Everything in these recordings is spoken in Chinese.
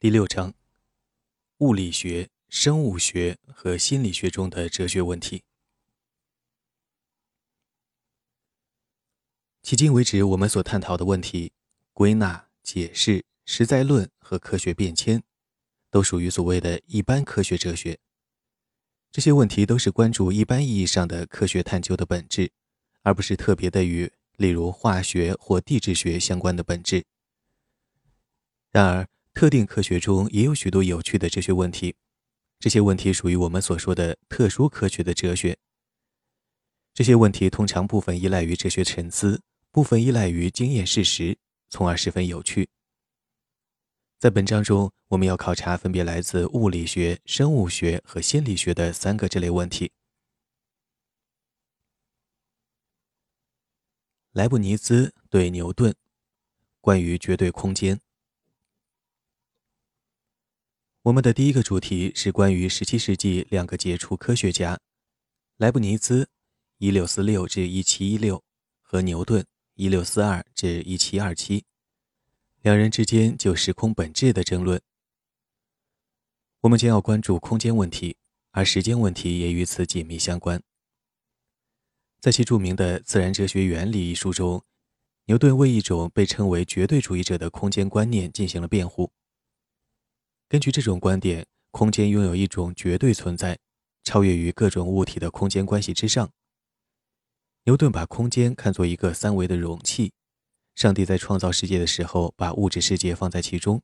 第六章：物理学、生物学和心理学中的哲学问题。迄今为止，我们所探讨的问题——归纳、解释、实在论和科学变迁，都属于所谓的一般科学哲学。这些问题都是关注一般意义上的科学探究的本质，而不是特别的与例如化学或地质学相关的本质。然而，特定科学中也有许多有趣的哲学问题，这些问题属于我们所说的特殊科学的哲学。这些问题通常部分依赖于哲学沉思，部分依赖于经验事实，从而十分有趣。在本章中，我们要考察分别来自物理学、生物学和心理学的三个这类问题。莱布尼兹对牛顿，关于绝对空间。我们的第一个主题是关于17世纪两个杰出科学家莱布尼兹 （1646-1716） 和牛顿 （1642-1727） 两人之间就时空本质的争论。我们将要关注空间问题，而时间问题也与此紧密相关。在其著名的《自然哲学原理》一书中，牛顿为一种被称为绝对主义者的空间观念进行了辩护。根据这种观点，空间拥有一种绝对存在，超越于各种物体的空间关系之上。牛顿把空间看作一个三维的容器，上帝在创造世界的时候把物质世界放在其中，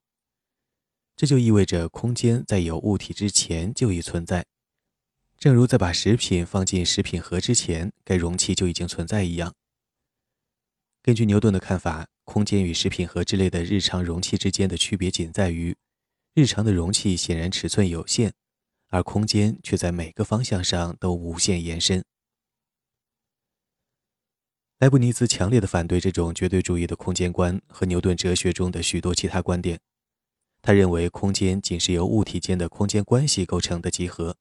这就意味着空间在有物体之前就已存在，正如在把食品放进食品盒之前，该容器就已经存在一样。根据牛顿的看法，空间与食品盒之类的日常容器之间的区别仅在于。日常的容器显然尺寸有限，而空间却在每个方向上都无限延伸。莱布尼兹强烈的反对这种绝对主义的空间观和牛顿哲学中的许多其他观点。他认为空间仅是由物体间的空间关系构成的集合，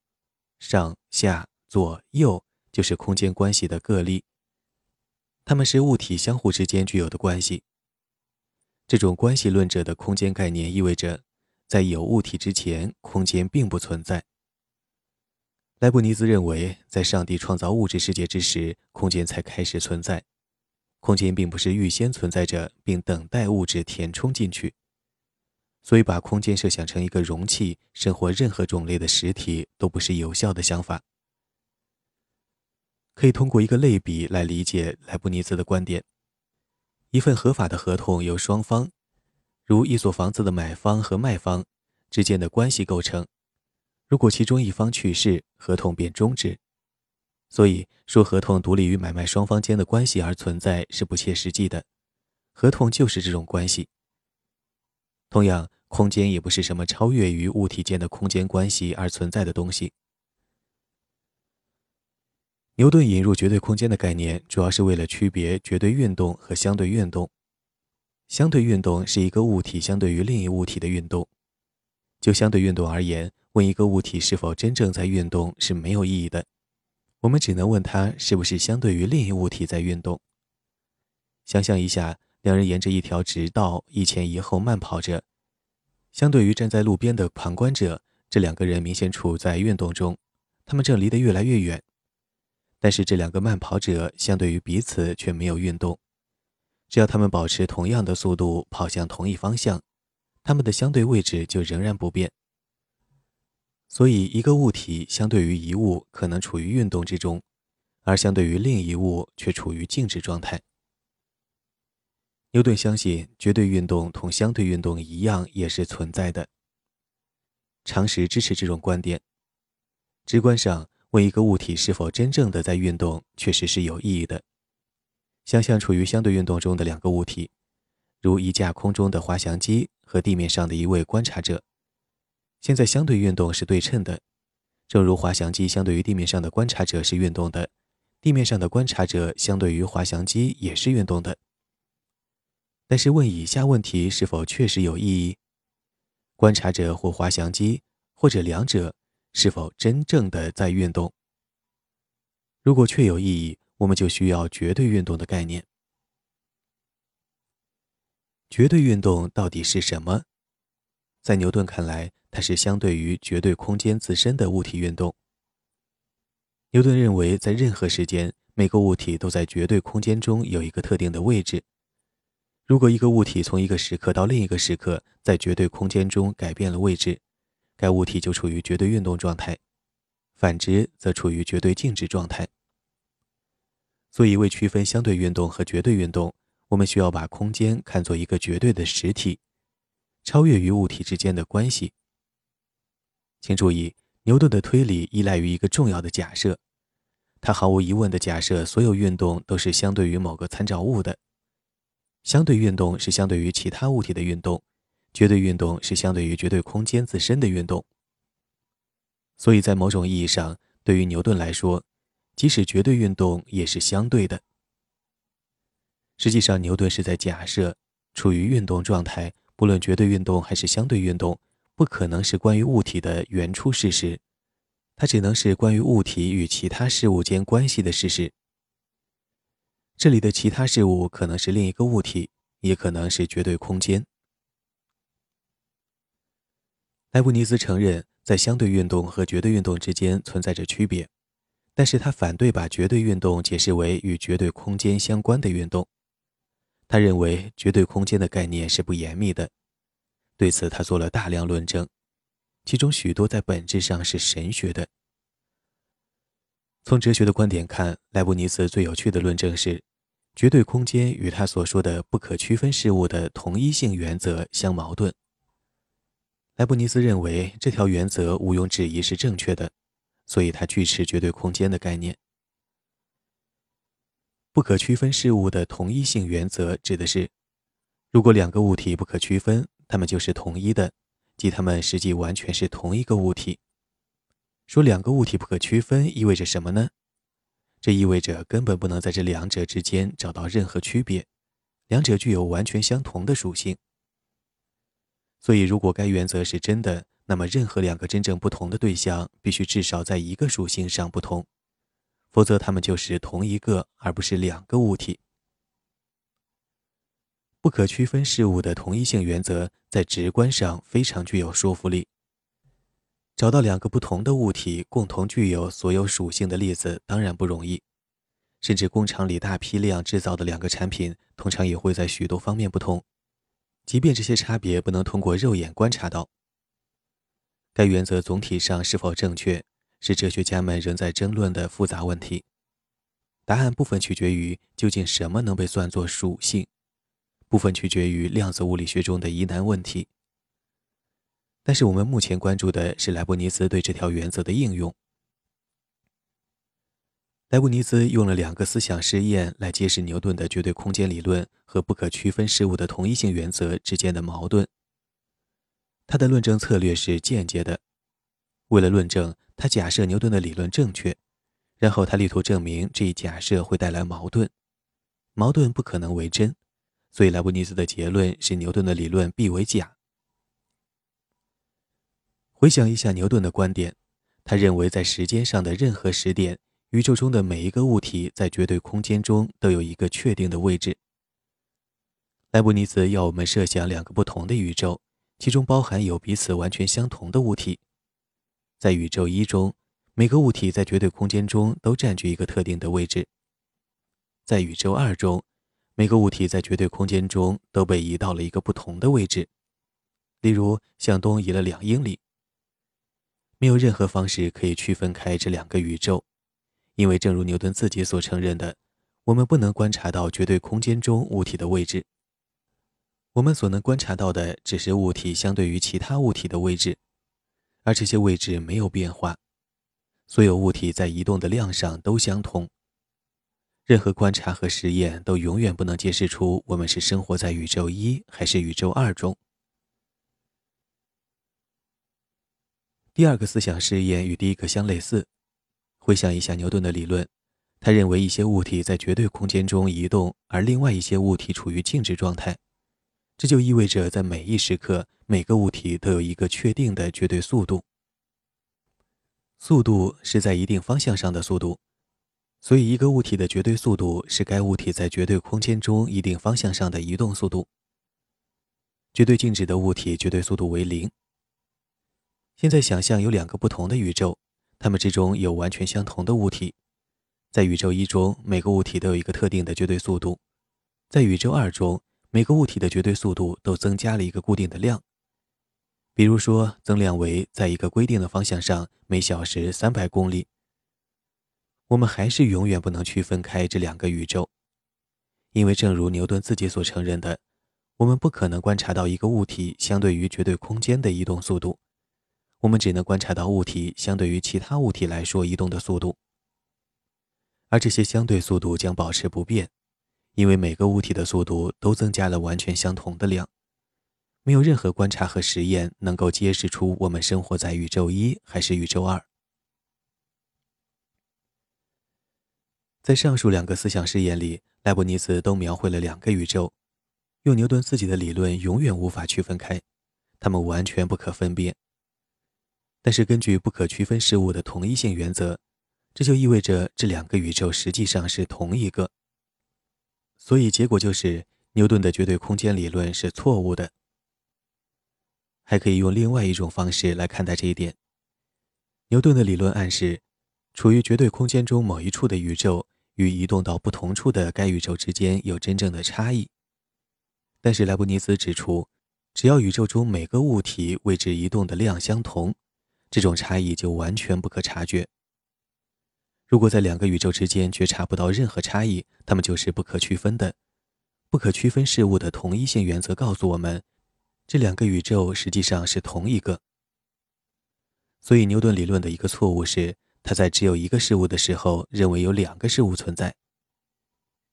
上下左右就是空间关系的个例，它们是物体相互之间具有的关系。这种关系论者的空间概念意味着。在有物体之前，空间并不存在。莱布尼兹认为，在上帝创造物质世界之时，空间才开始存在。空间并不是预先存在着，并等待物质填充进去。所以，把空间设想成一个容器，生活任何种类的实体都不是有效的想法。可以通过一个类比来理解莱布尼兹的观点：一份合法的合同由双方。如一所房子的买方和卖方之间的关系构成，如果其中一方去世，合同便终止。所以说，合同独立于买卖双方间的关系而存在是不切实际的。合同就是这种关系。同样，空间也不是什么超越于物体间的空间关系而存在的东西。牛顿引入绝对空间的概念，主要是为了区别绝对运动和相对运动。相对运动是一个物体相对于另一物体的运动。就相对运动而言，问一个物体是否真正在运动是没有意义的。我们只能问它是不是相对于另一物体在运动。想象一下，两人沿着一条直道一前一后慢跑着。相对于站在路边的旁观者，这两个人明显处在运动中，他们正离得越来越远。但是这两个慢跑者相对于彼此却没有运动。只要他们保持同样的速度跑向同一方向，他们的相对位置就仍然不变。所以，一个物体相对于一物可能处于运动之中，而相对于另一物却处于静止状态。牛顿相信，绝对运动同相对运动一样也是存在的。常识支持这种观点。直观上，问一个物体是否真正的在运动，确实是有意义的。想象处于相对运动中的两个物体，如一架空中的滑翔机和地面上的一位观察者。现在相对运动是对称的，正如滑翔机相对于地面上的观察者是运动的，地面上的观察者相对于滑翔机也是运动的。但是问以下问题是否确实有意义：观察者或滑翔机，或者两者，是否真正的在运动？如果确有意义。我们就需要绝对运动的概念。绝对运动到底是什么？在牛顿看来，它是相对于绝对空间自身的物体运动。牛顿认为，在任何时间，每个物体都在绝对空间中有一个特定的位置。如果一个物体从一个时刻到另一个时刻在绝对空间中改变了位置，该物体就处于绝对运动状态；反之，则处于绝对静止状态。所以，为区分相对运动和绝对运动，我们需要把空间看作一个绝对的实体。超越于物体之间的关系。请注意，牛顿的推理依赖于一个重要的假设，他毫无疑问地假设所有运动都是相对于某个参照物的。相对运动是相对于其他物体的运动，绝对运动是相对于绝对空间自身的运动。所以在某种意义上，对于牛顿来说，即使绝对运动也是相对的。实际上，牛顿是在假设处于运动状态。不论绝对运动还是相对运动，不可能是关于物体的原初事实，它只能是关于物体与其他事物间关系的事实。这里的其他事物可能是另一个物体，也可能是绝对空间。莱布尼兹承认，在相对运动和绝对运动之间存在着区别，但是他反对把绝对运动解释为与绝对空间相关的运动。他认为绝对空间的概念是不严密的，对此他做了大量论证，其中许多在本质上是神学的。从哲学的观点看，莱布尼茨最有趣的论证是，绝对空间与他所说的不可区分事物的同一性原则相矛盾。莱布尼茨认为这条原则毋庸置疑是正确的，所以它拒斥绝对空间的概念。不可区分事物的同一性原则指的是，如果两个物体不可区分，它们就是同一的，即它们实际完全是同一个物体。说两个物体不可区分意味着什么呢？这意味着根本不能在这两者之间找到任何区别，两者具有完全相同的属性。所以，如果该原则是真的，那么任何两个真正不同的对象必须至少在一个属性上不同。否则，它们就是同一个，而不是两个物体。不可区分事物的同一性原则在直观上非常具有说服力。找到两个不同的物体共同具有所有属性的例子当然不容易，甚至工厂里大批量制造的两个产品，通常也会在许多方面不同，即便这些差别不能通过肉眼观察到。该原则总体上是否正确？是哲学家们仍在争论的复杂问题，答案部分取决于究竟什么能被算作属性，部分取决于量子物理学中的疑难问题。但是我们目前关注的是莱布尼茨对这条原则的应用。莱布尼茨用了两个思想实验来揭示牛顿的绝对空间理论和不可区分事物的同一性原则之间的矛盾。他的论证策略是间接的，为了论证。他假设牛顿的理论正确，然后他力图证明这一假设会带来矛盾，矛盾不可能为真，所以莱布尼茨的结论是牛顿的理论必为假。回想一下牛顿的观点，他认为在时间上的任何时点，宇宙中的每一个物体在绝对空间中都有一个确定的位置。莱布尼茨要我们设想两个不同的宇宙，其中包含有彼此完全相同的物体。在宇宙一中，每个物体在绝对空间中都占据一个特定的位置。在宇宙二中，每个物体在绝对空间中都被移到了一个不同的位置，例如向东移了两英里。没有任何方式可以区分开这两个宇宙，因为正如牛顿自己所承认的，我们不能观察到绝对空间中物体的位置。我们所能观察到的只是物体相对于其他物体的位置。而这些位置没有变化，所有物体在移动的量上都相同。任何观察和实验都永远不能揭示出我们是生活在宇宙一还是宇宙二中。第二个思想试验与第一个相类似。回想一下牛顿的理论，他认为一些物体在绝对空间中移动，而另外一些物体处于静止状态。这就意味着，在每一时刻，每个物体都有一个确定的绝对速度。速度是在一定方向上的速度，所以一个物体的绝对速度是该物体在绝对空间中一定方向上的移动速度。绝对静止的物体绝对速度为零。现在想象有两个不同的宇宙，它们之中有完全相同的物体。在宇宙一中，每个物体都有一个特定的绝对速度；在宇宙二中，每个物体的绝对速度都增加了一个固定的量。比如说，增量为在一个规定的方向上每小时三百公里。我们还是永远不能区分开这两个宇宙，因为正如牛顿自己所承认的，我们不可能观察到一个物体相对于绝对空间的移动速度，我们只能观察到物体相对于其他物体来说移动的速度。而这些相对速度将保持不变，因为每个物体的速度都增加了完全相同的量。没有任何观察和实验能够揭示出我们生活在宇宙一还是宇宙二。在上述两个思想试验里，莱布尼茨都描绘了两个宇宙，用牛顿自己的理论永远无法区分开，它们完全不可分辨。但是根据不可区分事物的同一性原则。这就意味着这两个宇宙实际上是同一个，所以结果就是牛顿的绝对空间理论是错误的。还可以用另外一种方式来看待这一点：牛顿的理论暗示，处于绝对空间中某一处的宇宙与移动到不同处的该宇宙之间有真正的差异。但是莱布尼茨指出，只要宇宙中每个物体位置移动的量相同，这种差异就完全不可察觉。如果在两个宇宙之间觉察不到任何差异，它们就是不可区分的。不可区分事物的同一性原则告诉我们，这两个宇宙实际上是同一个。所以，牛顿理论的一个错误是，他在只有一个事物的时候，认为有两个事物存在。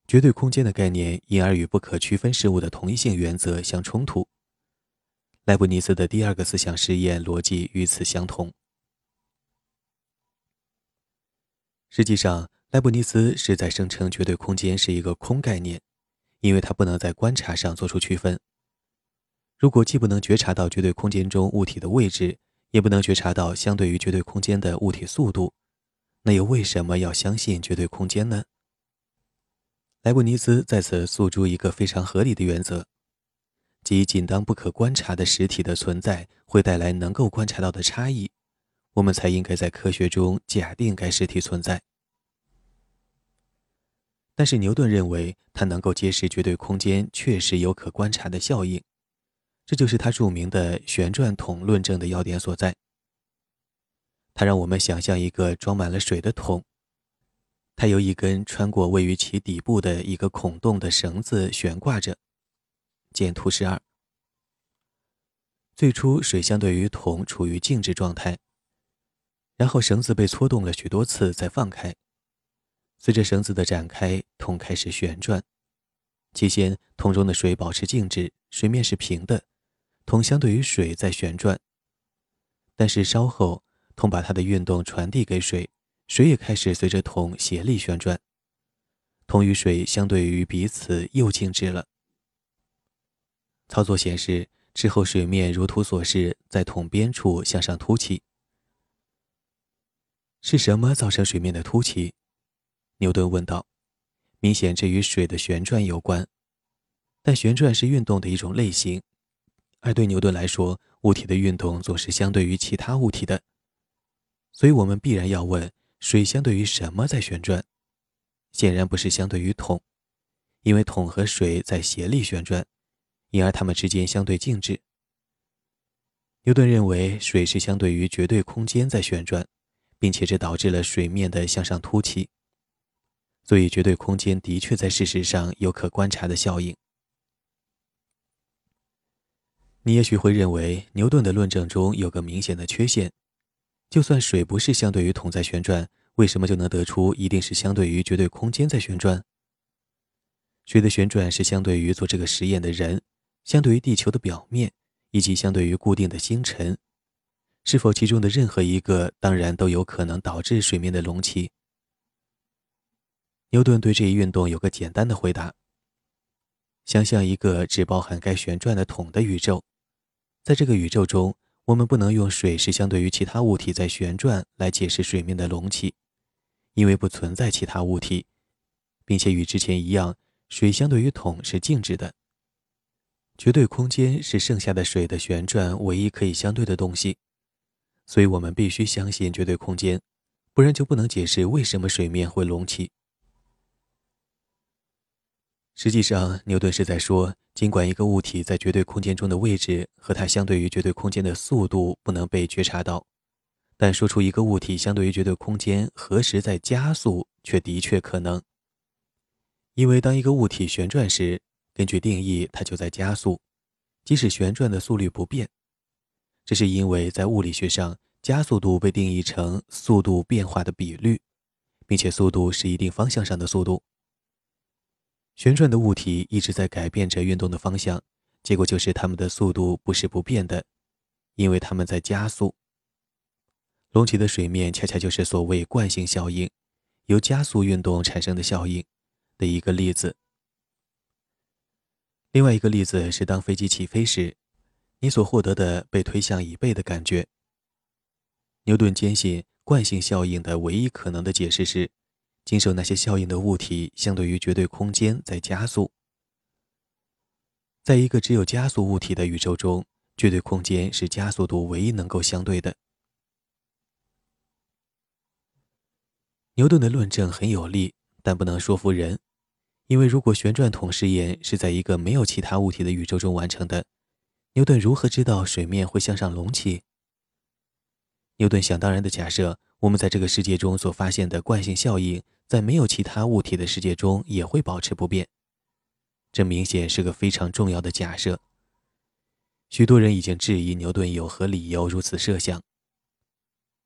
绝对空间的概念因而与不可区分事物的同一性原则相冲突。莱布尼茨的第二个思想实验逻辑与此相同。实际上，莱布尼茨是在声称绝对空间是一个空概念，因为它不能在观察上做出区分。如果既不能觉察到绝对空间中物体的位置，也不能觉察到相对于绝对空间的物体速度，那又为什么要相信绝对空间呢？莱布尼兹在此诉诸一个非常合理的原则，即仅当不可观察的实体的存在会带来能够观察到的差异。我们才应该在科学中假定该实体存在。但是牛顿认为，它能够揭示绝对空间确实有可观察的效应，这就是他著名的旋转桶论证的要点所在。他让我们想象一个装满了水的桶，它由一根穿过位于其底部的一个孔洞的绳子悬挂着。见图示二。最初，水相对于桶处于静止状态。然后绳子被搓动了许多次，再放开。随着绳子的展开，桶开始旋转。期间，桶中的水保持静止，水面是平的，桶相对于水在旋转。但是稍后，桶把它的运动传递给水，水也开始随着桶协力旋转。桶与水相对于彼此又静止了。操作显示，之后水面如图所示，在桶边处向上凸起。是什么造成水面的凸起？牛顿问道。明显这与水的旋转有关，但旋转是运动的一种类型，而对牛顿来说，物体的运动总是相对于其他物体的。所以我们必然要问：水相对于什么在旋转？显然不是相对于桶，因为桶和水在协力旋转，因而它们之间相对静止。牛顿认为水是相对于绝对空间在旋转。并且这导致了水面的向上凸起，所以绝对空间的确在事实上有可观察的效应。你也许会认为牛顿的论证中有个明显的缺陷：就算水不是相对于桶在旋转，为什么就能得出一定是相对于绝对空间在旋转？水的旋转是相对于做这个实验的人，相对于地球的表面，以及相对于固定的星辰。是否其中的任何一个，当然都有可能导致水面的隆起。牛顿对这一运动有个简单的回答：想象一个只包含该旋转的桶的宇宙，在这个宇宙中，我们不能用水是相对于其他物体在旋转来解释水面的隆起，因为不存在其他物体，并且与之前一样，水相对于桶是静止的。绝对空间是剩下的水的旋转唯一可以相对的东西，所以我们必须相信绝对空间，不然就不能解释为什么水面会隆起。实际上，牛顿是在说，尽管一个物体在绝对空间中的位置和它相对于绝对空间的速度不能被觉察到，但说出一个物体相对于绝对空间何时在加速，却的确可能。因为当一个物体旋转时，根据定义，它就在加速，即使旋转的速率不变。这是因为在物理学上，加速度被定义成速度变化的比率，并且速度是一定方向上的速度。旋转的物体一直在改变着运动的方向，结果就是它们的速度不是不变的，因为它们在加速。隆起的水面恰恰就是所谓惯性效应，由加速运动产生的效应的一个例子。另外一个例子是，当飞机起飞时，你所获得的被推向椅背的感觉。牛顿坚信惯性效应的唯一可能的解释是。经受那些效应的物体，相对于绝对空间在加速。在一个只有加速物体的宇宙中，绝对空间是加速度唯一能够相对的。牛顿的论证很有力，但不能说服人，因为如果旋转桶实验是在一个没有其他物体的宇宙中完成的，牛顿如何知道水面会向上隆起？牛顿想当然的假设，我们在这个世界中所发现的惯性效应。在没有其他物体的世界中也会保持不变，这明显是个非常重要的假设。许多人已经质疑牛顿有何理由如此设想。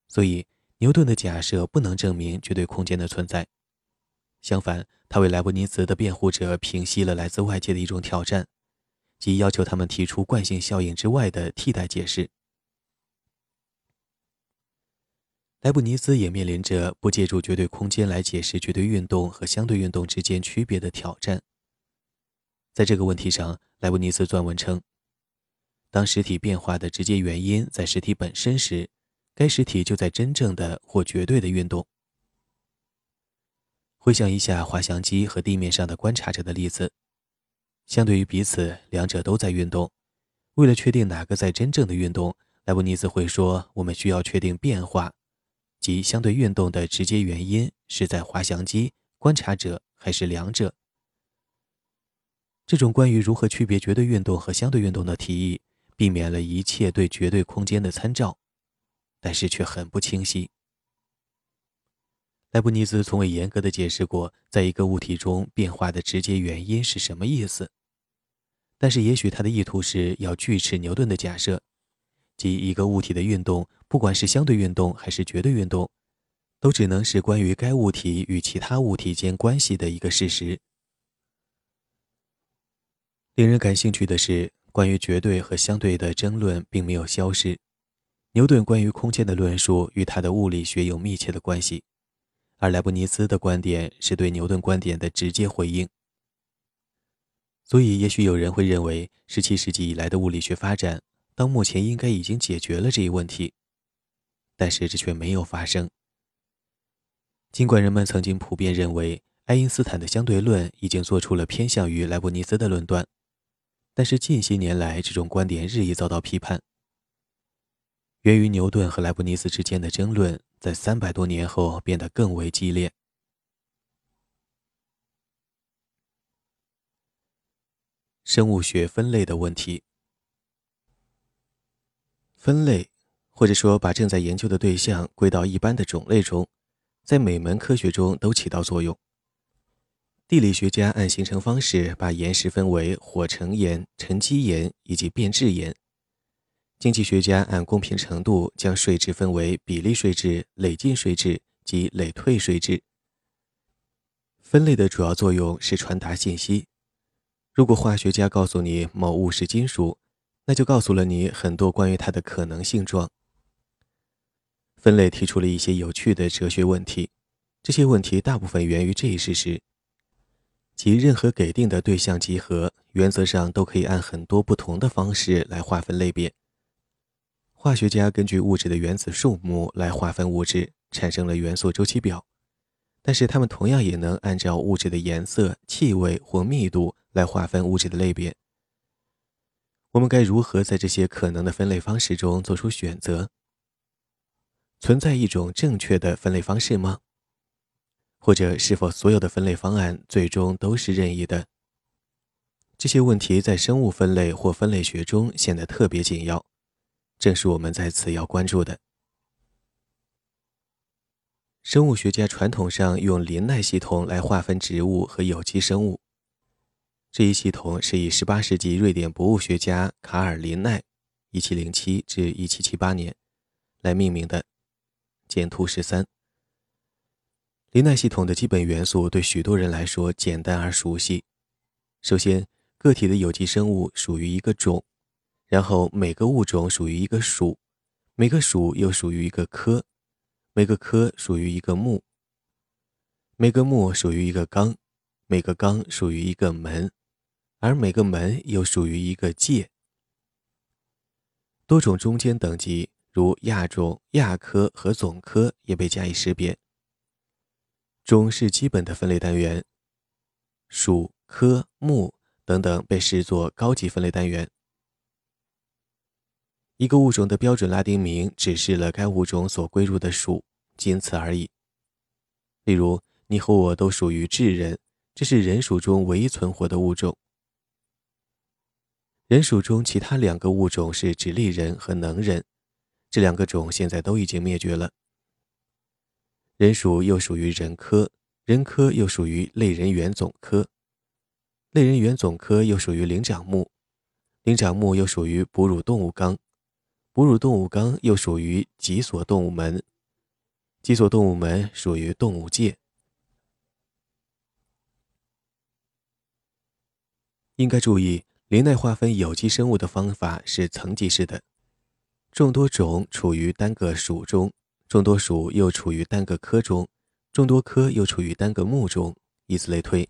所以，牛顿的假设不能证明绝对空间的存在。相反，他为莱布尼茨的辩护者平息了来自外界的一种挑战，即要求他们提出惯性效应之外的替代解释。莱布尼兹也面临着不借助绝对空间来解释绝对运动和相对运动之间区别的挑战。在这个问题上，莱布尼兹撰文称：当实体变化的直接原因在实体本身时，该实体就在真正的或绝对的运动。回想一下滑翔机和地面上的观察者的例子，相对于彼此，两者都在运动。为了确定哪个在真正的运动，莱布尼兹会说：“我们需要确定变化。”即相对运动的直接原因是在滑翔机、观察者还是两者？这种关于如何区别绝对运动和相对运动的提议，避免了一切对绝对空间的参照，但是却很不清晰。莱布尼兹从未严格的解释过，在一个物体中变化的直接原因是什么意思，但是也许他的意图是要锯齿牛顿的假设。即一个物体的运动，不管是相对运动还是绝对运动，都只能是关于该物体与其他物体间关系的一个事实。令人感兴趣的是，关于绝对和相对的争论并没有消失。牛顿关于空间的论述与他的物理学有密切的关系，而莱布尼兹的观点是对牛顿观点的直接回应。所以，也许有人会认为，17世纪以来的物理学发展。到目前应该已经解决了这一问题，但是这却没有发生。尽管人们曾经普遍认为爱因斯坦的相对论已经做出了偏向于莱布尼兹的论断，但是近些年来这种观点日益遭到批判。源于牛顿和莱布尼兹之间的争论，在三百多年后变得更为激烈。生物学分类的问题。分类，或者说把正在研究的对象归到一般的种类中，在每门科学中都起到作用。地理学家按形成方式把岩石分为火成岩、沉积岩以及变质岩；经济学家按公平程度将税制分为比例税制、累进税制及累退税制。分类的主要作用是传达信息。如果化学家告诉你某物是金属，那就告诉了你很多关于它的可能性状。分类提出了一些有趣的哲学问题，这些问题大部分源于这一事实：即任何给定的对象集合，原则上都可以按很多不同的方式来划分类别。化学家根据物质的原子数目来划分物质，产生了元素周期表，但是他们同样也能按照物质的颜色、气味或密度来划分物质的类别。我们该如何在这些可能的分类方式中做出选择？存在一种正确的分类方式吗？或者是否所有的分类方案最终都是任意的？这些问题在生物分类或分类学中显得特别紧要，正是我们在此要关注的。生物学家传统上用林奈系统来划分植物和有机生物。这一系统是以18世纪瑞典博物学家卡尔林奈 （1707 至1778年）来命名的。简图十三。林奈系统的基本元素对许多人来说简单而熟悉。首先，个体的有机生物属于一个种，然后每个物种属于一个属，每个属又属于一个科。每个科属于一个目，每个目属于一个纲，每个纲属于一个门，而每个门又属于一个界。多种中间等级，如亚种、亚科和总科，也被加以识别。种是基本的分类单元，属、科、目等等被视作高级分类单元。一个物种的标准拉丁名指示了该物种所归入的属，仅此而已。例如，你和我都属于智人，这是人属中唯一存活的物种。人属中其他两个物种是直立人和能人，这两个种现在都已经灭绝了。人属又属于人科，人科又属于类人猿总科，类人猿总科又属于灵长目，灵长目又属于哺乳动物纲。哺乳动物纲又属于脊索动物门，脊索动物门属于动物界。应该注意，林奈划分有机生物的方法是层级式的，众多种处于单个属中，众多属又处于单个科中，众多科又处于单个目中，以此类推。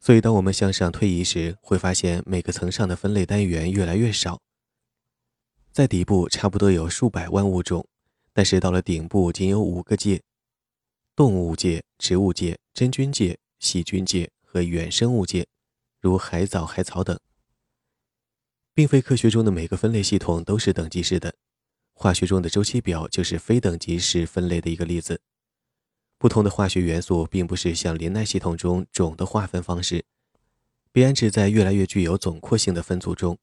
所以，当我们向上推移时，会发现每个层上的分类单元越来越少。在底部差不多有数百万物种，但是到了顶部仅有五个界：动物界、植物界、真菌界、细菌界和原生物界，如海藻、海草等。并非科学中的每个分类系统都是等级式的，化学中的周期表就是非等级式分类的一个例子。不同的化学元素并不是像林奈系统中种的划分方式，被安置在越来越具有总括性的分组中。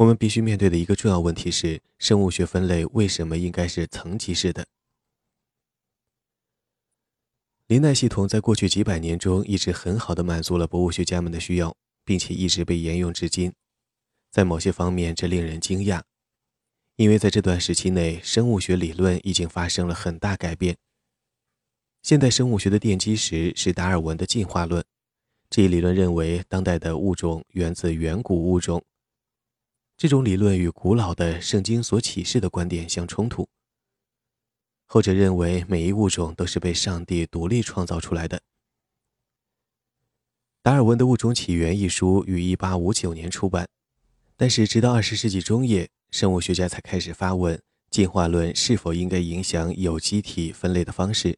我们必须面对的一个重要问题是：生物学分类为什么应该是层级式的？林奈系统在过去几百年中一直很好的满足了博物学家们的需要，并且一直被沿用至今。在某些方面，这令人惊讶，因为在这段时期内，生物学理论已经发生了很大改变。现代生物学的奠基石是达尔文的进化论，这一理论认为，当代的物种源自远古物种。这种理论与古老的圣经所启示的观点相冲突。后者认为每一物种都是被上帝独立创造出来的。达尔文的《物种起源》一书于1859年出版，但是直到20世纪中叶，生物学家才开始发问：进化论是否应该影响有机体分类的方式？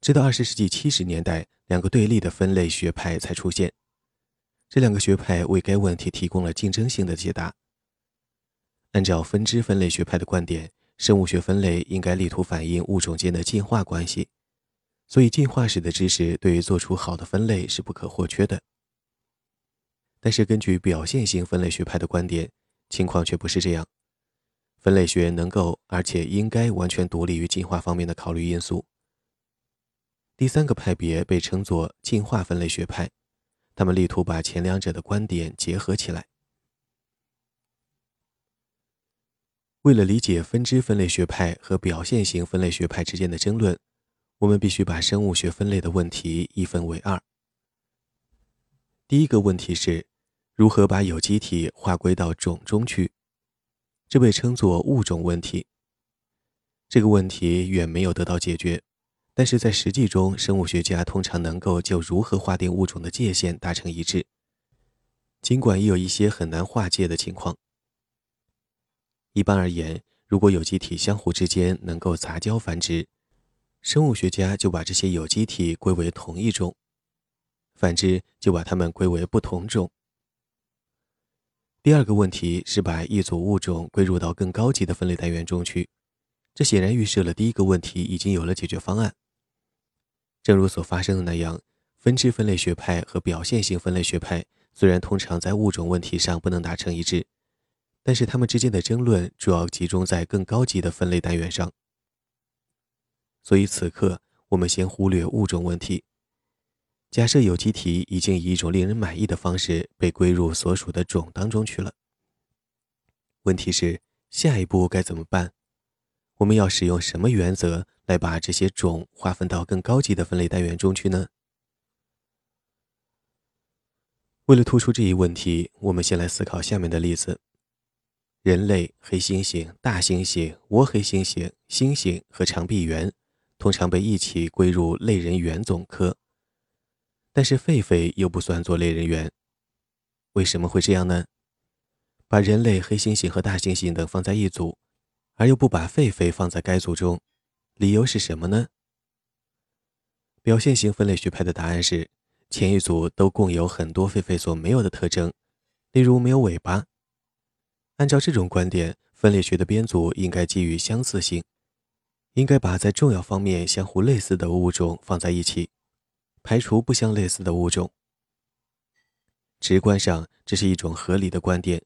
直到20世纪70年代，两个对立的分类学派才出现。这两个学派为该问题提供了竞争性的解答。按照分支分类学派的观点，生物学分类应该力图反映物种间的进化关系，所以进化史的知识对于做出好的分类是不可或缺的。但是，根据表现型分类学派的观点，情况却不是这样。分类学能够而且应该完全独立于进化方面的考虑因素。第三个派别被称作进化分类学派。他们力图把前两者的观点结合起来。为了理解分支分类学派和表现型分类学派之间的争论，我们必须把生物学分类的问题一分为二。第一个问题是，如何把有机体划归到种中去？这被称作物种问题。这个问题远没有得到解决。但是在实际中，生物学家通常能够就如何划定物种的界限达成一致，尽管也有一些很难划界的情况。一般而言，如果有机体相互之间能够杂交繁殖，生物学家就把这些有机体归为同一种；反之，就把它们归为不同种。第二个问题是把一组物种归入到更高级的分类单元中去，这显然预设了第一个问题已经有了解决方案。正如所发生的那样，分支分类学派和表现型分类学派虽然通常在物种问题上不能达成一致，但是他们之间的争论主要集中在更高级的分类单元上。所以此刻我们先忽略物种问题。假设有机体已经以一种令人满意的方式被归入所属的种当中去了。问题是下一步该怎么办？我们要使用什么原则来把这些种划分到更高级的分类单元中去呢？为了突出这一问题，我们先来思考下面的例子：人类、黑猩猩、大猩猩、倭黑猩猩、猩猩和长臂猿，通常被一起归入类人猿总科。但是狒狒又不算作类人猿，为什么会这样呢？把人类、黑猩猩和大猩猩等放在一组，而又不把狒狒放在该组中，理由是什么呢？表现型分类学派的答案是，前一组都共有很多狒狒所没有的特征，例如没有尾巴。按照这种观点，分类学的编组应该基于相似性，应该把在重要方面相互类似的物种放在一起。排除不相类似的物种。直观上，这是一种合理的观点，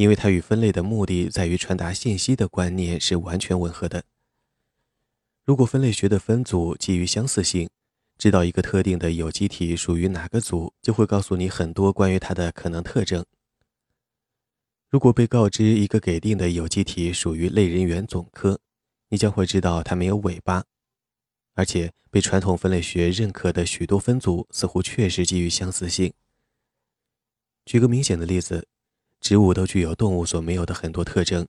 因为它与分类的目的在于传达信息的观念是完全吻合的。如果分类学的分组基于相似性，知道一个特定的有机体属于哪个组，就会告诉你很多关于它的可能特征。如果被告知一个给定的有机体属于类人猿总科，你将会知道它没有尾巴。而且被传统分类学认可的许多分组似乎确实基于相似性。举个明显的例子，植物都具有动物所没有的很多特征，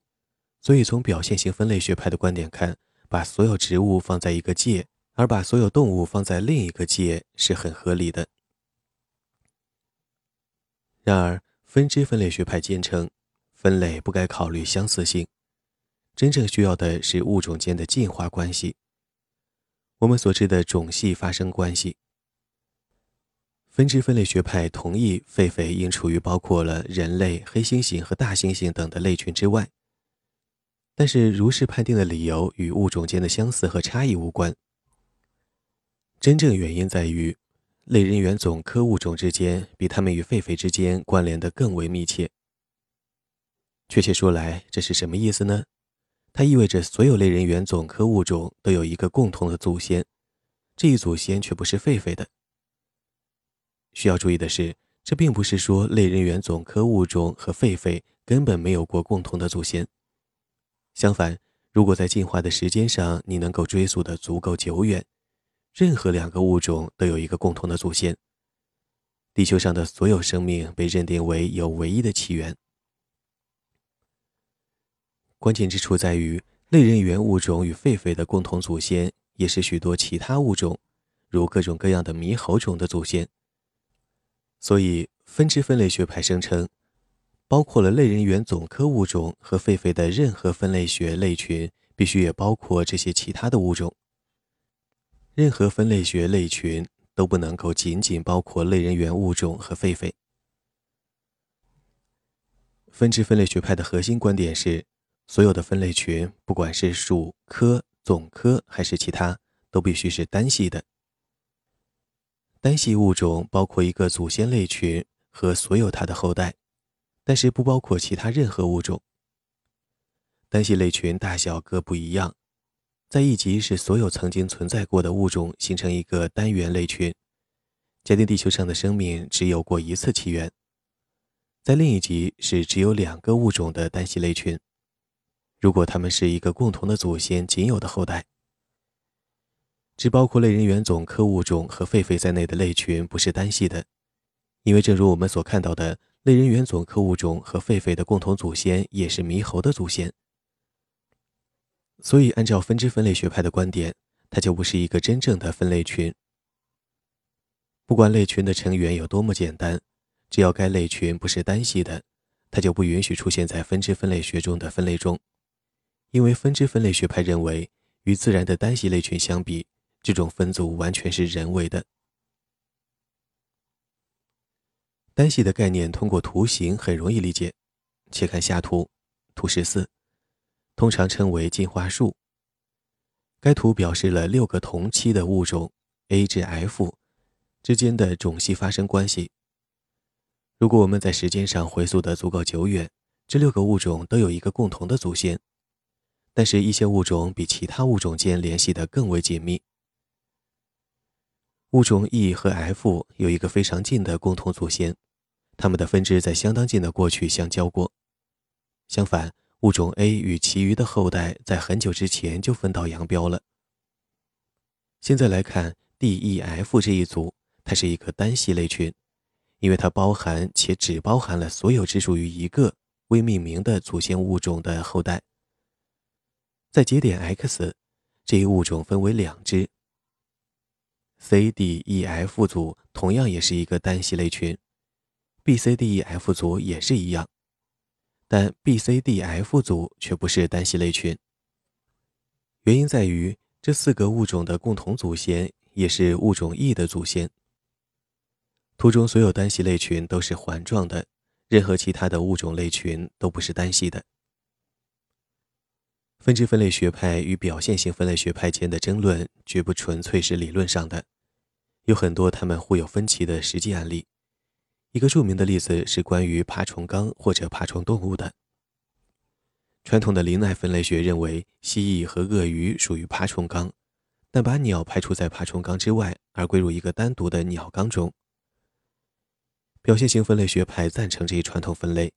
所以从表现型分类学派的观点看，把所有植物放在一个界，而把所有动物放在另一个界是很合理的。然而，分支分类学派坚称，分类不该考虑相似性，真正需要的是物种间的进化关系。我们所知的种系发生关系，分支分类学派同意狒狒应处于包括了人类、黑猩猩和大猩猩等的类群之外。但是，如是判定的理由与物种间的相似和差异无关。真正原因在于，类人猿总科物种之间比它们与狒狒之间关联的更为密切。确切说来，这是什么意思呢？它意味着所有类人猿总科物种都有一个共同的祖先，这一祖先却不是狒狒的。需要注意的是，这并不是说类人猿总科物种和狒狒根本没有过共同的祖先。相反，如果在进化的时间上你能够追溯的足够久远，任何两个物种都有一个共同的祖先。地球上的所有生命被认定为有唯一的起源。关键之处在于，类人猿物种与狒狒的共同祖先，也是许多其他物种，如各种各样的猕猴种的祖先。所以，分支分类学派声称，包括了类人猿总科物种和狒狒的任何分类学类群，必须也包括这些其他的物种。任何分类学类群都不能够仅仅包括类人猿物种和狒狒。分支分类学派的核心观点是。所有的分类群，不管是属、科、总科还是其他，都必须是单系的。单系物种包括一个祖先类群和所有它的后代，但是不包括其他任何物种。单系类群大小各不一样，在一级是所有曾经存在过的物种形成一个单元类群，假定地球上的生命只有过一次起源；在另一级是只有两个物种的单系类群。如果它们是一个共同的祖先仅有的后代，只包括类人猿总科物种和狒狒在内的类群不是单系的，因为正如我们所看到的，类人猿总科物种和狒狒的共同祖先也是猕猴的祖先。所以，按照分支分类学派的观点，它就不是一个真正的分类群。不管类群的成员有多么简单，只要该类群不是单系的，它就不允许出现在分支分类学中的分类中。因为分支分类学派认为，与自然的单系类群相比，这种分组完全是人为的。单系的概念通过图形很容易理解，且看下图，图十四，通常称为进化树。该图表示了六个同期的物种 A 至 F 之间的种系发生关系。如果我们在时间上回溯的足够久远，这六个物种都有一个共同的祖先，但是，一些物种比其他物种间联系的更为紧密。物种 E 和 F 有一个非常近的共同祖先，它们的分支在相当近的过去相交过。相反，物种 A 与其余的后代在很久之前就分道扬镳了。现在来看 DEF 这一组，它是一个单系类群。因为它包含且只包含了所有只属于一个未命名的祖先物种的后代。在节点 X，这一物种分为两支。CDEF 组同样也是一个单系类群，BCDEF 组也是一样，但 BCDF 组却不是单系类群。原因在于这四个物种的共同祖先也是物种 E 的祖先。图中所有单系类群都是环状的，任何其他的物种类群都不是单系的。分支分类学派与表现型分类学派间的争论绝不纯粹是理论上的，有很多他们互有分歧的实际案例。一个著名的例子是关于爬虫纲或者爬虫动物的。传统的林奈分类学认为蜥蜴和鳄鱼属于爬虫纲，但把鸟排除在爬虫纲之外，而归入一个单独的鸟纲中。表现型分类学派赞成这一传统分类，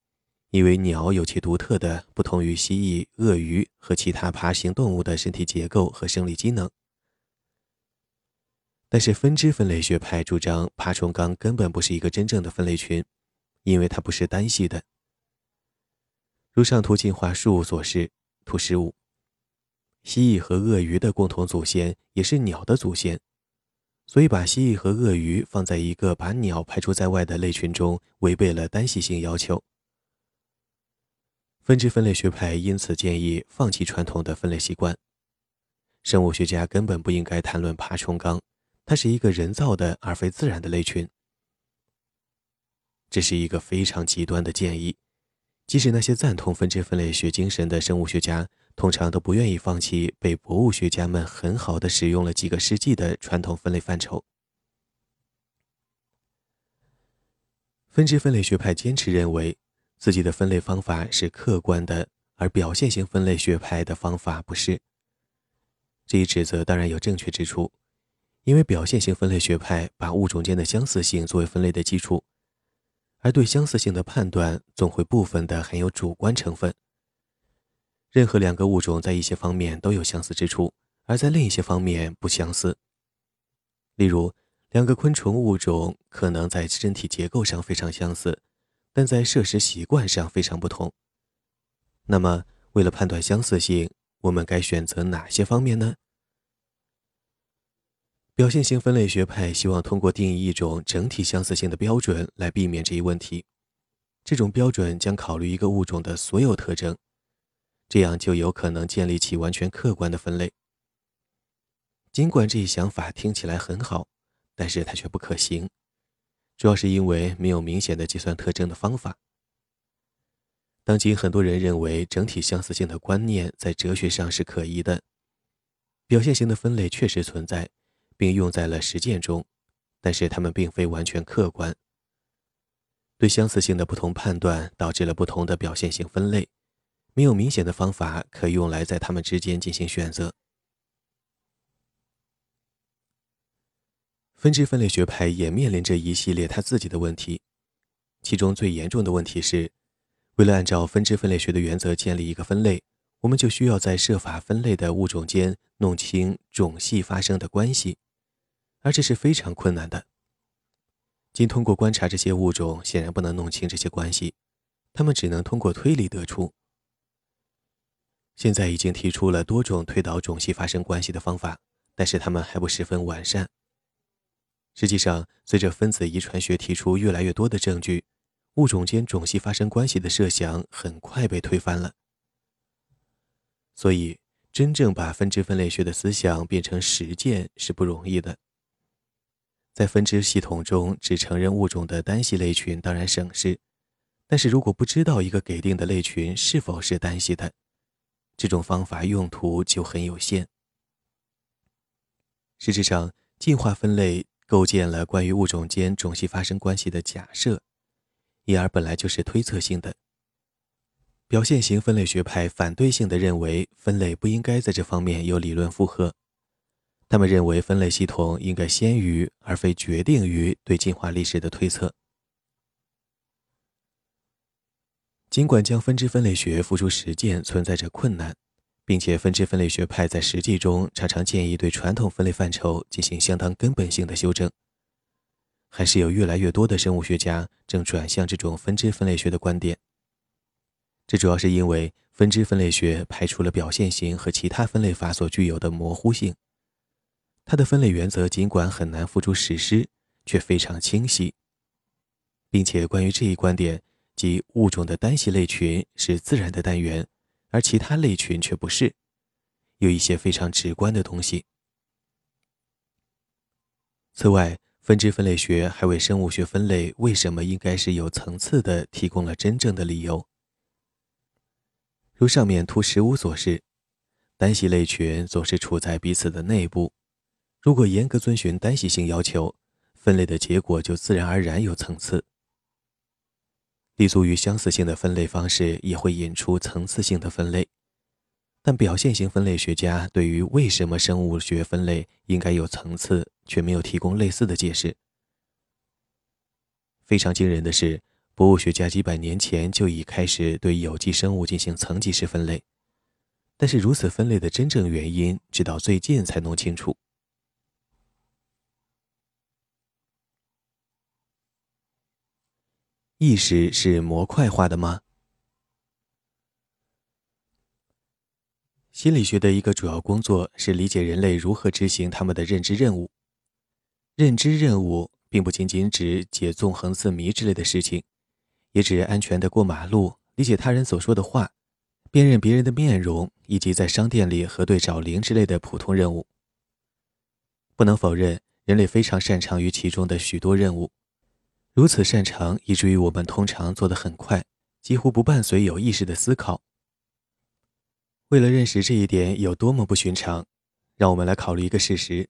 因为鸟有其独特的、不同于蜥蜴、鳄鱼和其他爬行动物的身体结构和生理机能。但是分支分类学派主张爬虫纲根本不是一个真正的分类群，因为它不是单系的。如上图进化树所示，图十五，蜥蜴和鳄鱼的共同祖先也是鸟的祖先。所以，把蜥蜴和鳄鱼放在一个把鸟排除在外的类群中，违背了单系性要求。分支分类学派因此建议放弃传统的分类习惯。生物学家根本不应该谈论爬虫纲，它是一个人造的而非自然的类群。这是一个非常极端的建议，即使那些赞同分支分类学精神的生物学家。通常都不愿意放弃被博物学家们很好的使用了几个世纪的传统分类范畴。分支分类学派坚持认为自己的分类方法是客观的，而表现型分类学派的方法不是。这一指责当然有正确之处，因为表现型分类学派把物种间的相似性作为分类的基础，而对相似性的判断总会部分的含有主观成分。任何两个物种在一些方面都有相似之处，而在另一些方面不相似。例如，两个昆虫物种可能在身体结构上非常相似，但在摄食习惯上非常不同。那么，为了判断相似性，我们该选择哪些方面呢？表现型分类学派希望通过定义一种整体相似性的标准来避免这一问题。这种标准将考虑一个物种的所有特征。这样就有可能建立起完全客观的分类。尽管这一想法听起来很好，但是它却不可行，主要是因为没有明显的计算特征的方法。当今很多人认为整体相似性的观念在哲学上是可疑的。表现型的分类确实存在，并用在了实践中，但是它们并非完全客观。对相似性的不同判断导致了不同的表现性分类。没有明显的方法可以用来在它们之间进行选择。分支分类学派也面临着一系列他自己的问题，其中最严重的问题是，为了按照分支分类学的原则建立一个分类，我们就需要在设法分类的物种间弄清种系发生的关系，而这是非常困难的。仅通过观察这些物种显然不能弄清这些关系，他们只能通过推理得出。现在已经提出了多种推导种系发生关系的方法，但是它们还不十分完善。实际上，随着分子遗传学提出越来越多的证据，物种间种系发生关系的设想很快被推翻了。所以，真正把分支分类学的思想变成实践是不容易的。在分支系统中，只承认物种的单系类群当然省事，但是如果不知道一个给定的类群是否是单系的，这种方法用途就很有限。实质上，进化分类构建了关于物种间种系发生关系的假设，因而本来就是推测性的。表现型分类学派反对性的认为，分类不应该在这方面有理论负荷。他们认为，分类系统应该先于而非决定于对进化历史的推测。尽管将分支分类学付诸实践存在着困难，并且分支分类学派在实际中常常建议对传统分类范畴进行相当根本性的修正，还是有越来越多的生物学家正转向这种分支分类学的观点。这主要是因为分支分类学排除了表现型和其他分类法所具有的模糊性。它的分类原则尽管很难付诸实施，却非常清晰，并且关于这一观点，即物种的单系类群是自然的单元，而其他类群却不是，有一些非常直观的东西。此外，分支分类学还为生物学分类为什么应该是有层次的提供了真正的理由。如上面图十五所示，单系类群总是处在彼此的内部。如果严格遵循单系性要求，分类的结果就自然而然有层次。立足于相似性的分类方式也会引出层次性的分类，但表现型分类学家对于为什么生物学分类应该有层次，却没有提供类似的解释。非常惊人的是，博物学家几百年前就已开始对有机生物进行层级式分类，但是如此分类的真正原因，直到最近才弄清楚。意识是模块化的吗？心理学的一个主要工作是理解人类如何执行他们的认知任务。认知任务并不仅仅指解纵横字谜之类的事情，也指安全的过马路、理解他人所说的话、辨认别人的面容，以及在商店里核对找零之类的普通任务。不能否认，人类非常擅长于其中的许多任务。如此擅长，以至于我们通常做得很快，几乎不伴随有意识的思考。为了认识这一点有多么不寻常，让我们来考虑一个事实：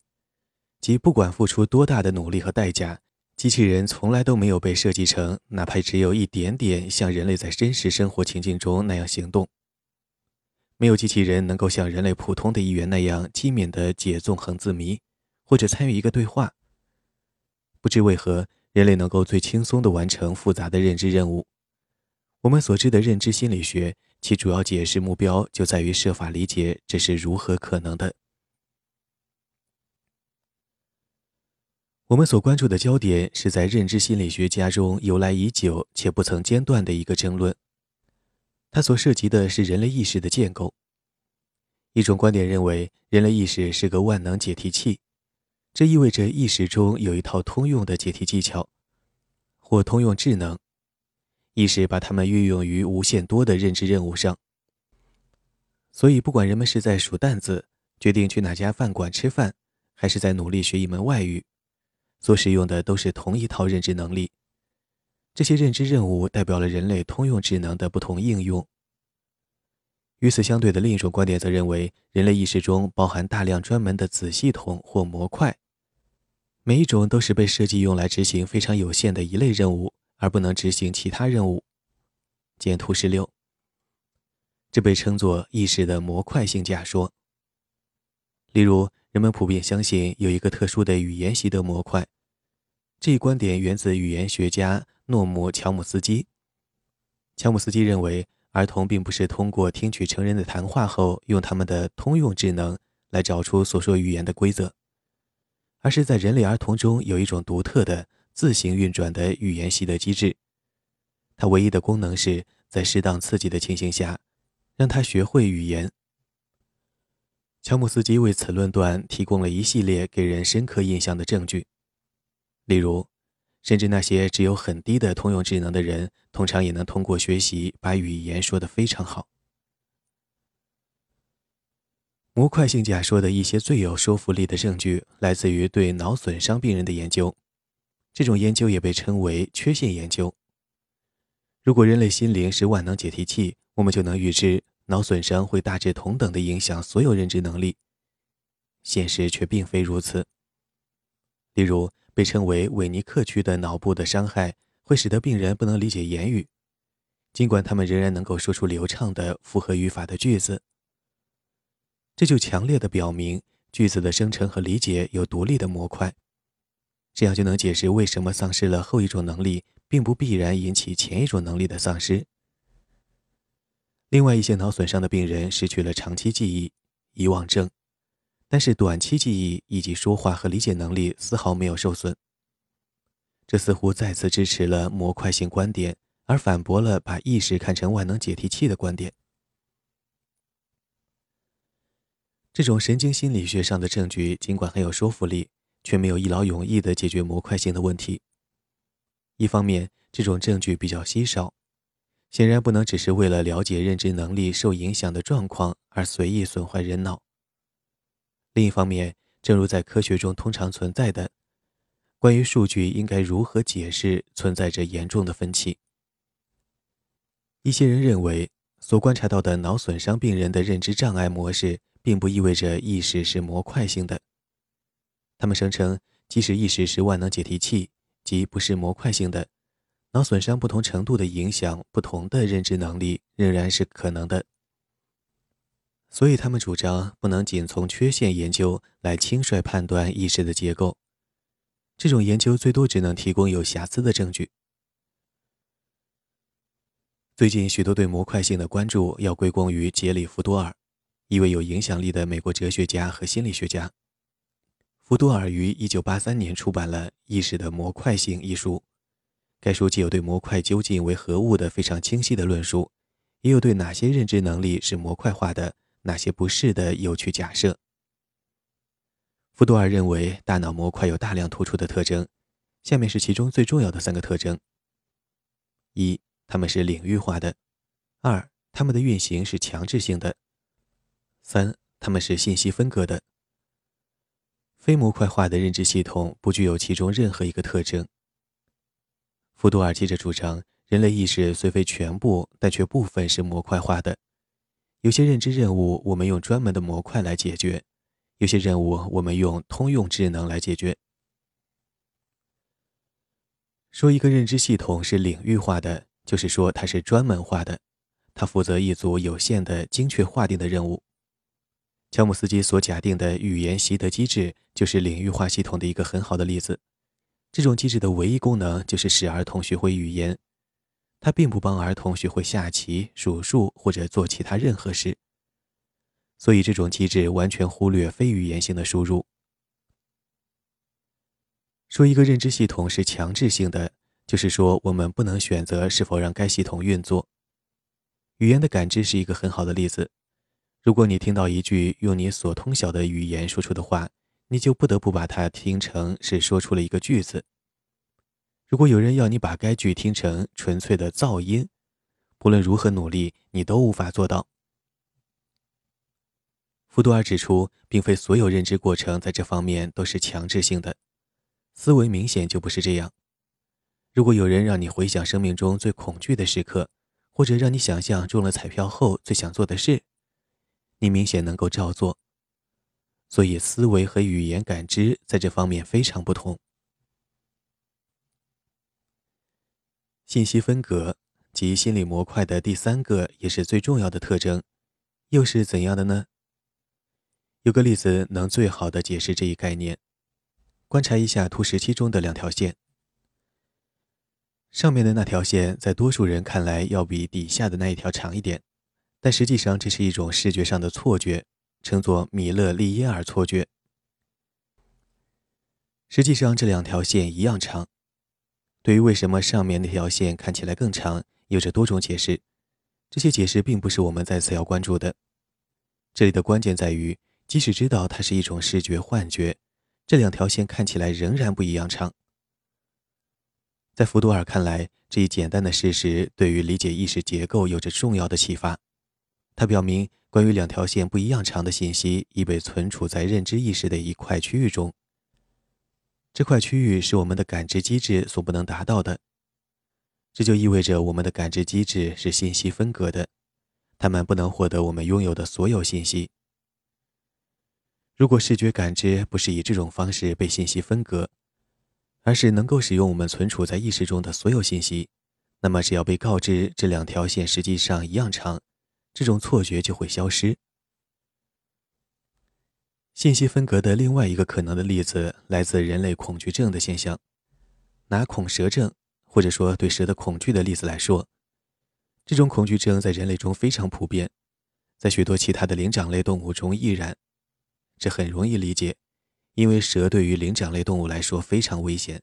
即不管付出多大的努力和代价，机器人从来都没有被设计成哪怕只有一点点像人类在真实生活情境中那样行动。没有机器人能够像人类普通的一员那样机敏地解纵横字谜，或者参与一个对话。不知为何。人类能够最轻松地完成复杂的认知任务。我们所知的认知心理学，其主要解释目标就在于设法理解这是如何可能的。我们所关注的焦点是在认知心理学家中由来已久且不曾间断的一个争论，它所涉及的是人类意识的建构。一种观点认为，人类意识是个万能解题器。这意味着意识中有一套通用的解题技巧，或通用智能。意识把它们运用于无限多的认知任务上。所以，不管人们是在数担子、决定去哪家饭馆吃饭，还是在努力学一门外语，所使用的都是同一套认知能力。这些认知任务代表了人类通用智能的不同应用。与此相对的另一种观点则认为，人类意识中包含大量专门的子系统或模块。每一种都是被设计用来执行非常有限的一类任务，而不能执行其他任务。见图十六。这被称作意识的模块性假说。例如，人们普遍相信有一个特殊的语言习得模块。这一观点源自语言学家诺姆·乔姆斯基。乔姆斯基认为，儿童并不是通过听取成人的谈话后，用他们的通用智能来找出所说语言的规则。而是在人类儿童中有一种独特的自行运转的语言习得机制，它唯一的功能是在适当刺激的情形下，让他学会语言。乔姆斯基为此论断提供了一系列给人深刻印象的证据，例如，甚至那些只有很低的通用智能的人，通常也能通过学习把语言说得非常好。模块性假说的一些最有说服力的证据来自于对脑损伤病人的研究，这种研究也被称为缺陷研究。如果人类心灵是万能解题器，我们就能预知脑损伤会大致同等的影响所有认知能力。现实却并非如此。例如，被称为韦尼克区的脑部的伤害会使得病人不能理解言语，尽管他们仍然能够说出流畅的复合语法的句子。这就强烈的表明句子的生成和理解有独立的模块，这样就能解释为什么丧失了后一种能力，并不必然引起前一种能力的丧失。另外一些脑损伤的病人失去了长期记忆、遗忘症。但是短期记忆以及说话和理解能力丝毫没有受损。这似乎再次支持了模块性观点，而反驳了把意识看成万能解题器的观点。这种神经心理学上的证据尽管很有说服力，却没有一劳永逸地解决模块性的问题。一方面，这种证据比较稀少，显然不能只是为了了解认知能力受影响的状况而随意损坏人脑。另一方面，正如在科学中通常存在的，关于数据应该如何解释，存在着严重的分歧。一些人认为，所观察到的脑损伤病人的认知障碍模式，并不意味着意识是模块性的。他们声称，即使意识是万能解题器，即不是模块性的，脑损伤不同程度的影响不同的认知能力，仍然是可能的。所以，他们主张不能仅从缺陷研究来轻率判断意识的结构。这种研究最多只能提供有瑕疵的证据。最近，许多对模块性的关注要归功于杰里·福多尔，一位有影响力的美国哲学家和心理学家。福多尔于1983年出版了《意识的模块性》一书。该书既有对模块究竟为何物的非常清晰的论述，也有对哪些认知能力是模块化的。哪些不是的有趣假设？福多尔认为，大脑模块有大量突出的特征，下面是其中最重要的三个特征：一，它们是领域化的；二，它们的运行是强制性的；三，它们是信息分割的。非模块化的认知系统不具有其中任何一个特征。福多尔接着主张，人类意识虽非全部，但却部分是模块化的。有些认知任务，我们用专门的模块来解决；有些任务，我们用通用智能来解决。说一个认知系统是领域化的，就是说它是专门化的，它负责一组有限的、精确划定的任务。乔姆斯基所假定的语言习得机制，就是领域化系统的一个很好的例子。这种机制的唯一功能，就是使儿童学会语言。它并不帮儿童学会下棋、数数或者做其他任何事，所以这种机制完全忽略非语言性的输入。说一个认知系统是强制性的，就是说我们不能选择是否让该系统运作。语言的感知是一个很好的例子。如果你听到一句用你所通晓的语言说出的话，你就不得不把它听成是说出了一个句子。如果有人要你把该句听成纯粹的噪音，不论如何努力，你都无法做到。福多尔指出，并非所有认知过程在这方面都是强制性的，思维明显就不是这样。如果有人让你回想生命中最恐惧的时刻，或者让你想象中了彩票后最想做的事，你明显能够照做。所以，思维和语言感知在这方面非常不同。信息分隔及心理模块的第三个也是最重要的特征，又是怎样的呢？有个例子能最好的解释这一概念。观察一下图十七中的两条线，上面的那条线在多数人看来要比底下的那一条长一点，但实际上这是一种视觉上的错觉，称作米勒利耶尔错觉。实际上这两条线一样长。对于为什么上面那条线看起来更长，有着多种解释。这些解释并不是我们在此要关注的。这里的关键在于，即使知道它是一种视觉幻觉，这两条线看起来仍然不一样长。在福多尔看来，这一简单的事实对于理解意识结构有着重要的启发。它表明，关于两条线不一样长的信息已被存储在认知意识的一块区域中。这块区域是我们的感知机制所不能达到的。这就意味着我们的感知机制是信息分隔的，他们不能获得我们拥有的所有信息。如果视觉感知不是以这种方式被信息分隔，而是能够使用我们存储在意识中的所有信息，那么只要被告知这两条线实际上一样长，这种错觉就会消失。信息分隔的另外一个可能的例子来自人类恐惧症的现象，拿恐蛇症。或者说，对蛇的恐惧的例子来说，这种恐惧症在人类中非常普遍，在许多其他的灵长类动物中亦然。这很容易理解，因为蛇对于灵长类动物来说非常危险，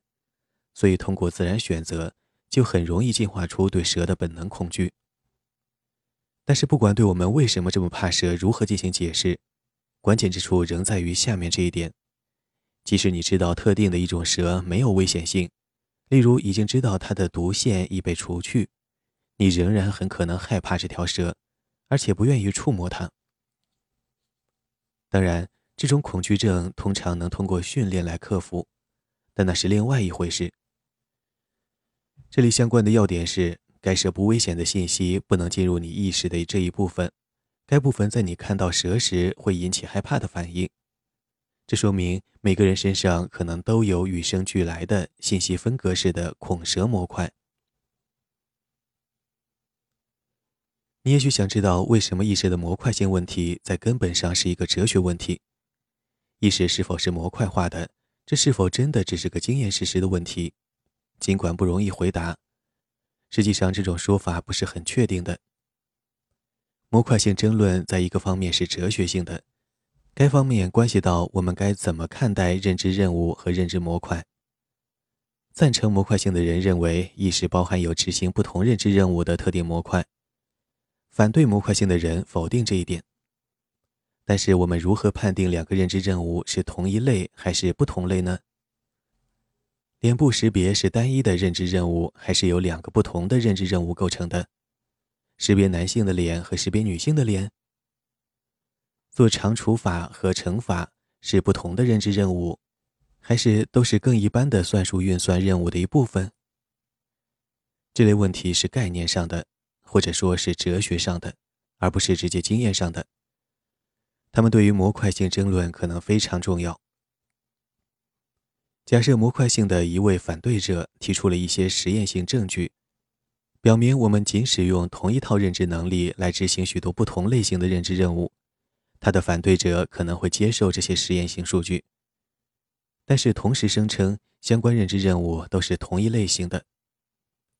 所以通过自然选择就很容易进化出对蛇的本能恐惧。但是，不管对我们为什么这么怕蛇如何进行解释，关键之处仍在于下面这一点：即使你知道特定的一种蛇没有危险性。例如，已经知道它的毒腺已被除去，你仍然很可能害怕这条蛇，而且不愿意触摸它。当然，这种恐惧症通常能通过训练来克服，但那是另外一回事。这里相关的要点是：该蛇不危险的信息不能进入你意识的这一部分，该部分在你看到蛇时会引起害怕的反应。这说明每个人身上可能都有与生俱来的信息分隔式的恐蛇模块。你也许想知道，为什么意识的模块性问题在根本上是一个哲学问题？意识是否是模块化的？这是否真的只是个经验事实的问题？尽管不容易回答，实际上这种说法不是很确定的。模块性争论在一个方面是哲学性的。该方面关系到我们该怎么看待认知任务和认知模块。赞成模块性的人认为意识包含有执行不同认知任务的特定模块，反对模块性的人否定这一点。但是我们如何判定两个认知任务是同一类还是不同类呢？脸部识别是单一的认知任务，还是由两个不同的认知任务构成的？识别男性的脸和识别女性的脸？做长除法和乘法是不同的认知任务，还是都是更一般的算术运算任务的一部分？这类问题是概念上的，或者说是哲学上的，而不是直接经验上的。他们对于模块性争论可能非常重要。假设模块性的一位反对者提出了一些实验性证据，表明我们仅使用同一套认知能力来执行许多不同类型的认知任务。他的反对者可能会接受这些实验性数据，但是同时声称相关认知任务都是同一类型的，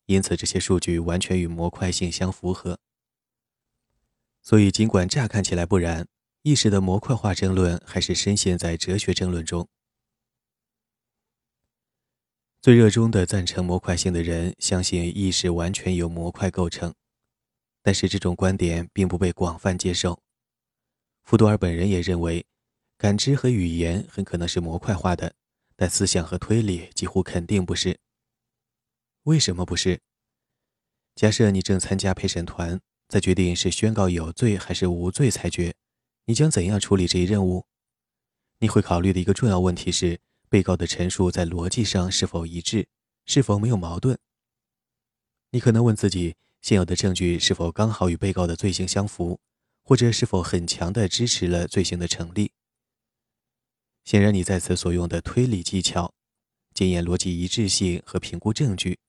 因此这些数据完全与模块性相符合。所以，尽管乍看起来不然，意识的模块化争论还是深陷在哲学争论中。最热衷的赞成模块性的人相信意识完全由模块构成，但是这种观点并不被广泛接受。福多尔本人也认为，感知和语言很可能是模块化的，但思想和推理几乎肯定不是。为什么不是？假设你正参加陪审团，在决定是宣告有罪还是无罪裁决，你将怎样处理这一任务？你会考虑的一个重要问题是，被告的陈述在逻辑上是否一致，是否没有矛盾。你可能问自己，现有的证据是否刚好与被告的罪行相符？或者是否很强的支持了罪行的成立？显然，你在此所用的推理技巧、检验逻辑一致性和评估证据，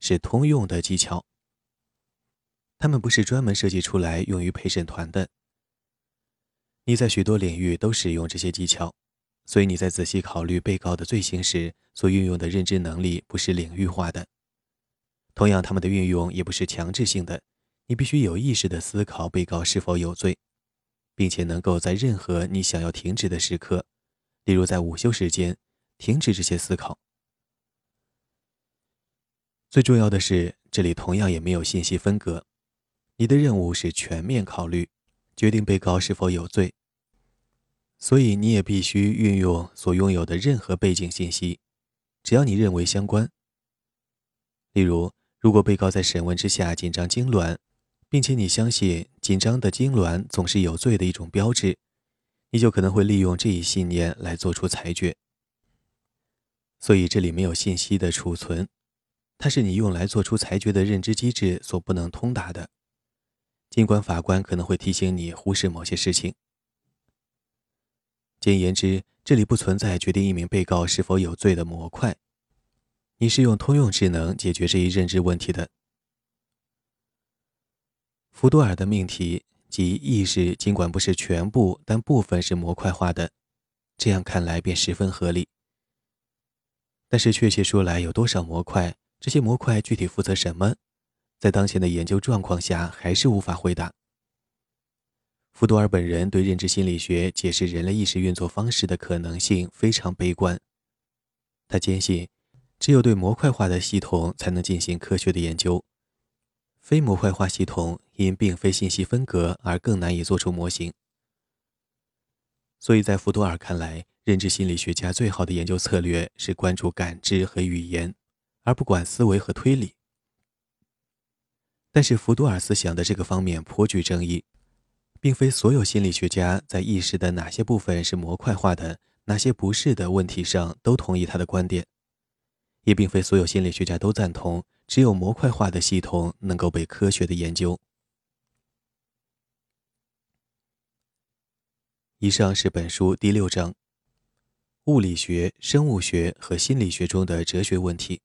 是通用的技巧。他们不是专门设计出来用于陪审团的。你在许多领域都使用这些技巧，所以你在仔细考虑被告的罪行时所运用的认知能力不是领域化的。同样，他们的运用也不是强制性的。你必须有意识地思考被告是否有罪，并且能够在任何你想要停止的时刻，例如在午休时间，停止这些思考。最重要的是，这里同样也没有信息分隔。你的任务是全面考虑，决定被告是否有罪，所以你也必须运用所拥有的任何背景信息，只要你认为相关。例如，如果被告在审问之下紧张痉挛。并且你相信紧张的痉挛总是有罪的一种标志，你就可能会利用这一信念来做出裁决。所以这里没有信息的储存，它是你用来做出裁决的认知机制所不能通达的。尽管法官可能会提醒你忽视某些事情。简言之，这里不存在决定一名被告是否有罪的模块。你是用通用智能解决这一认知问题的。福多尔的命题即意识，尽管不是全部，但部分是模块化的。这样看来便十分合理。但是确切说来，有多少模块？这些模块具体负责什么？在当前的研究状况下，还是无法回答。福多尔本人对认知心理学解释人类意识运作方式的可能性非常悲观。他坚信，只有对模块化的系统才能进行科学的研究，非模块化系统因并非信息分隔而更难以做出模型。所以在福多尔看来，认知心理学家最好的研究策略是关注感知和语言，而不管思维和推理。但是福多尔思想的这个方面颇具争议。并非所有心理学家在意识的哪些部分是模块化的，哪些不是的问题上都同意他的观点，也并非所有心理学家都赞同只有模块化的系统能够被科学的研究。以上是本书第六章：物理学、生物学和心理学中的哲学问题。